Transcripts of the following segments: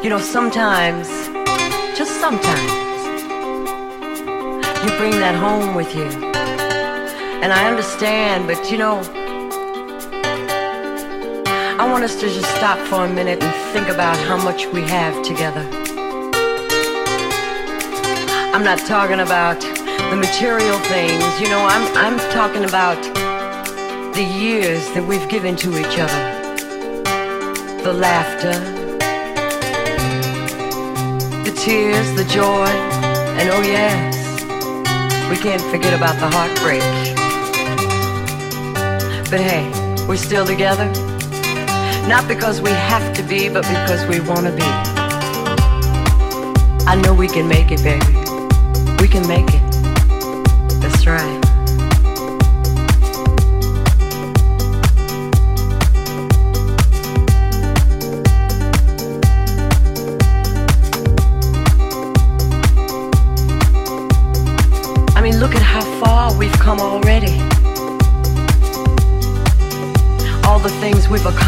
You know, sometimes, just sometimes, you bring that home with you. And I understand, but you know, I want us to just stop for a minute and think about how much we have together. I'm not talking about the material things, you know, I'm, I'm talking about the years that we've given to each other. The laughter, tears, the joy, and oh yes, we can't forget about the heartbreak. But hey, we're still together. Not because we have to be, but because we want to be. I know we can make it, baby. We can make it.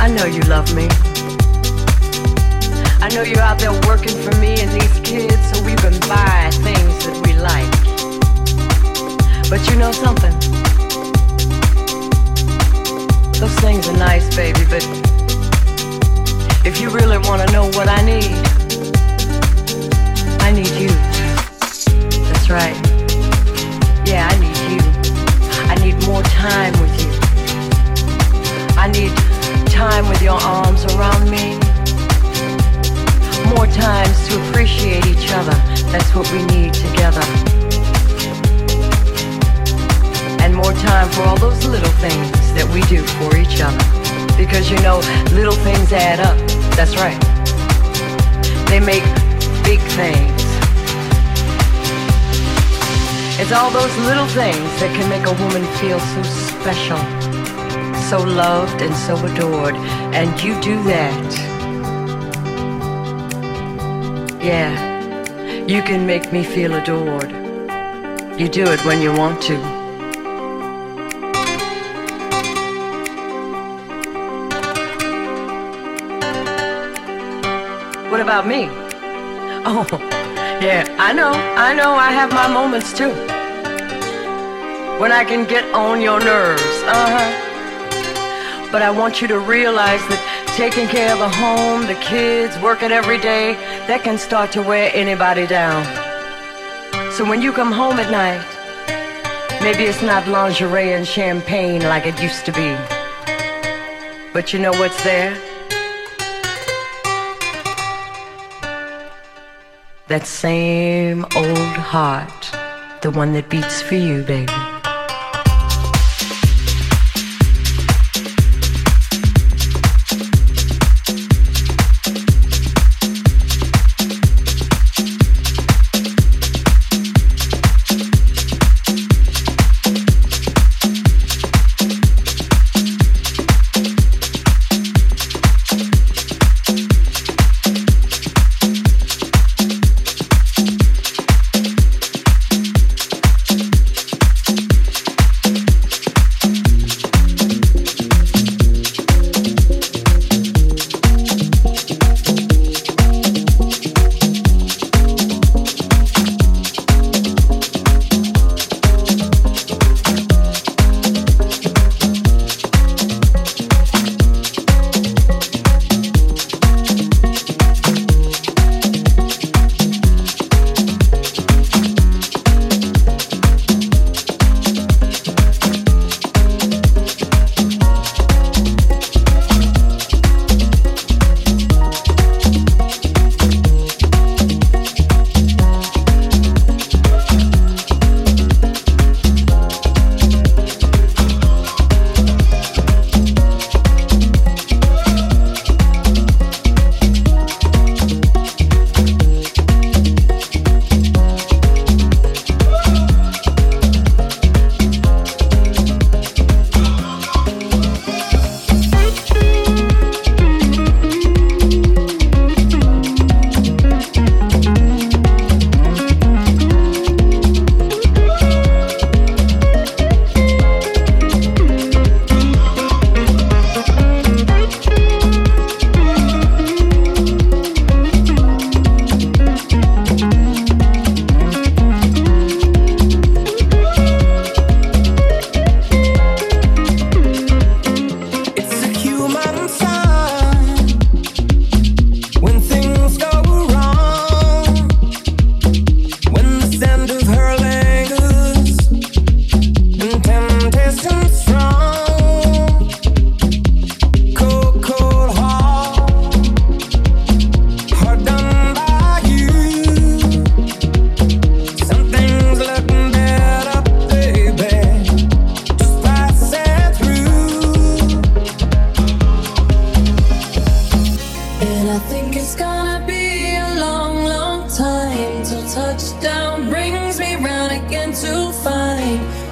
I know you love me. I know you're out there working for me and these kids so we can buy things that we like. But you know something? Those things are nice, baby, but if you really want to know what I need, I need you. That's right. Yeah, I need you. I need more time with you. I need time with your arms around me. More times to appreciate each other. That's what we need together. And more time for all those little things that we do for each other. Because you know, little things add up. That's right. They make big things. It's all those little things that can make a woman feel so special, so loved and so adored. And you do that. Yeah, you can make me feel adored. You do it when you want to. What about me? Oh, yeah, I know, I know, I have my moments too. When I can get on your nerves, uh huh. But I want you to realize that taking care of the home, the kids, working every day, that can start to wear anybody down. So when you come home at night, maybe it's not lingerie and champagne like it used to be. But you know what's there? That same old heart, the one that beats for you, baby.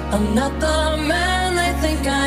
I'm not the man they think I am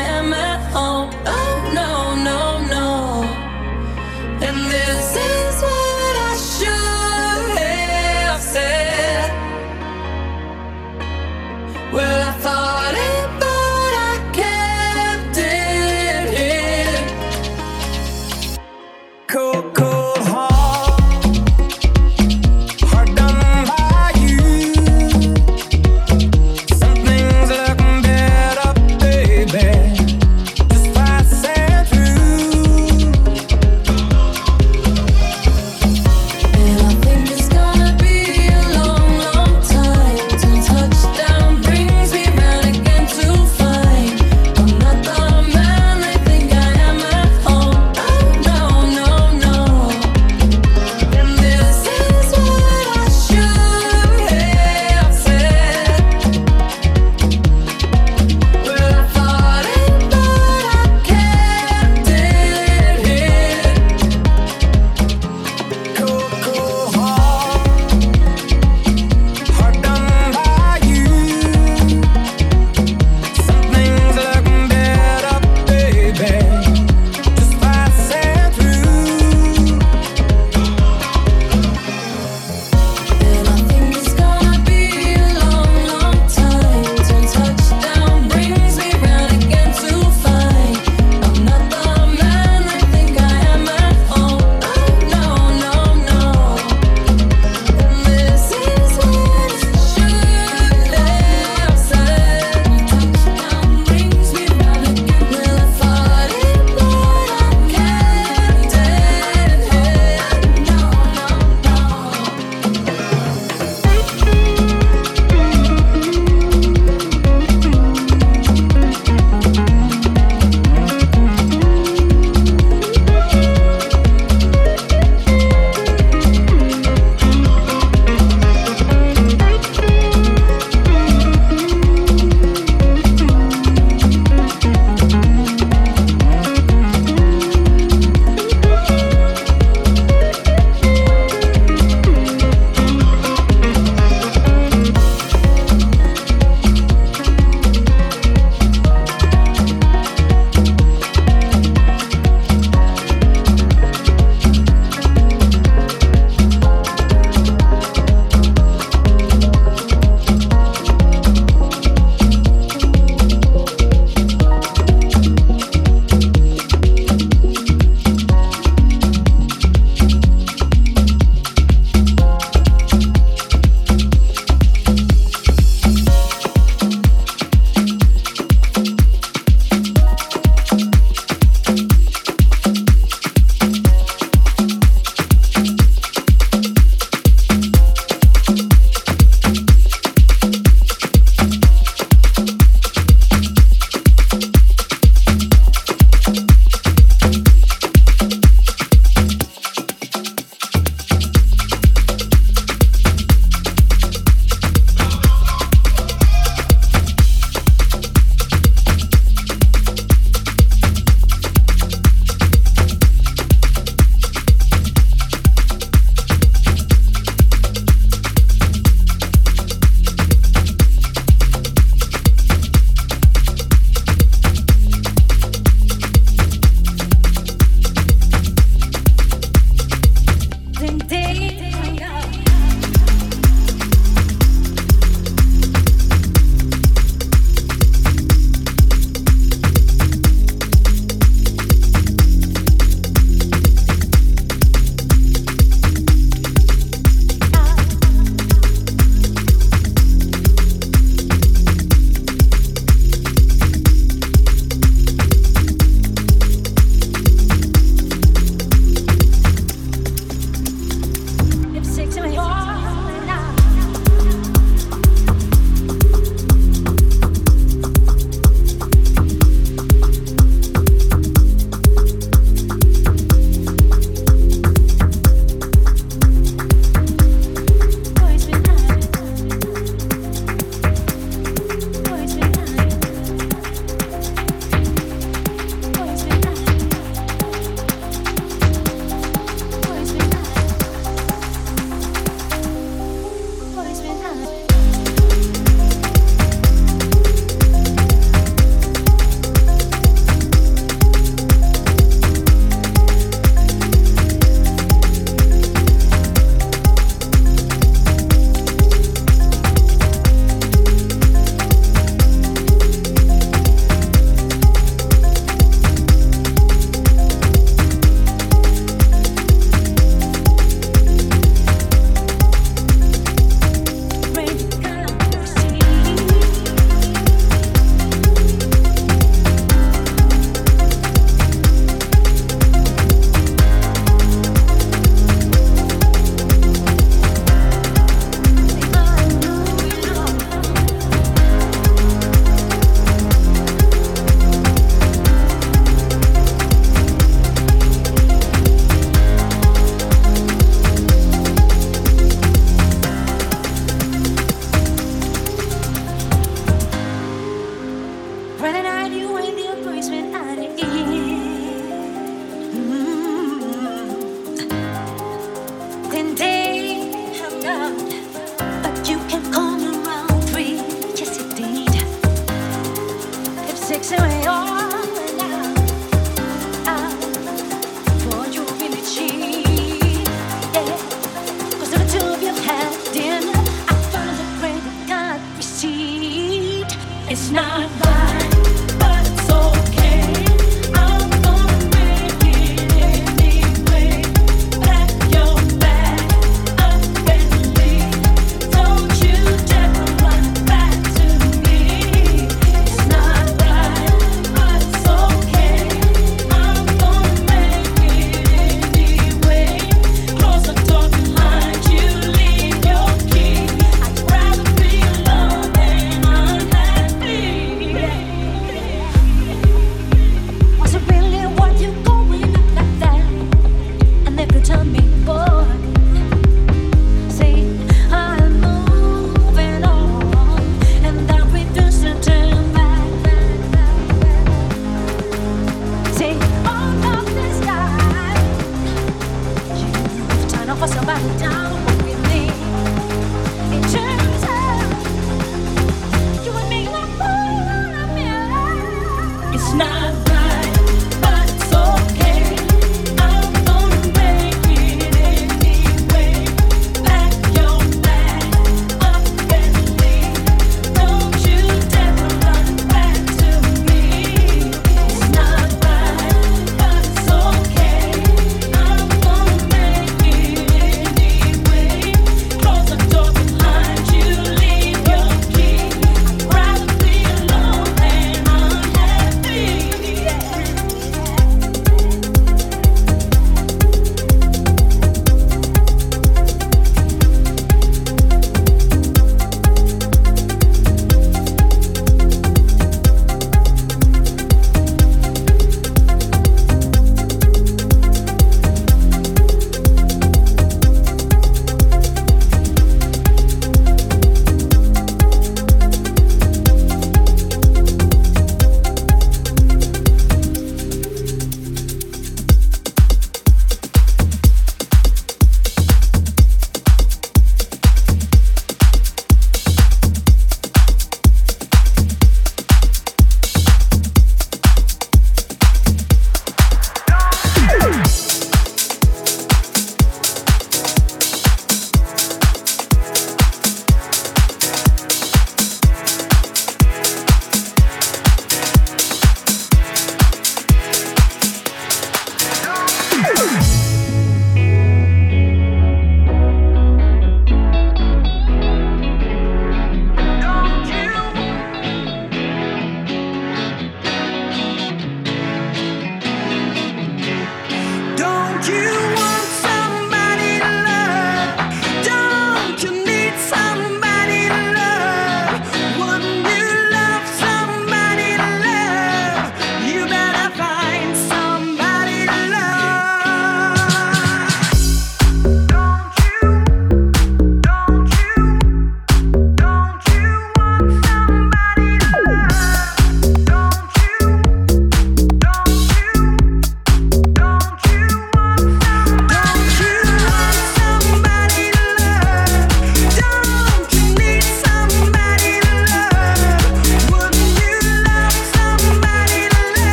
It's not right.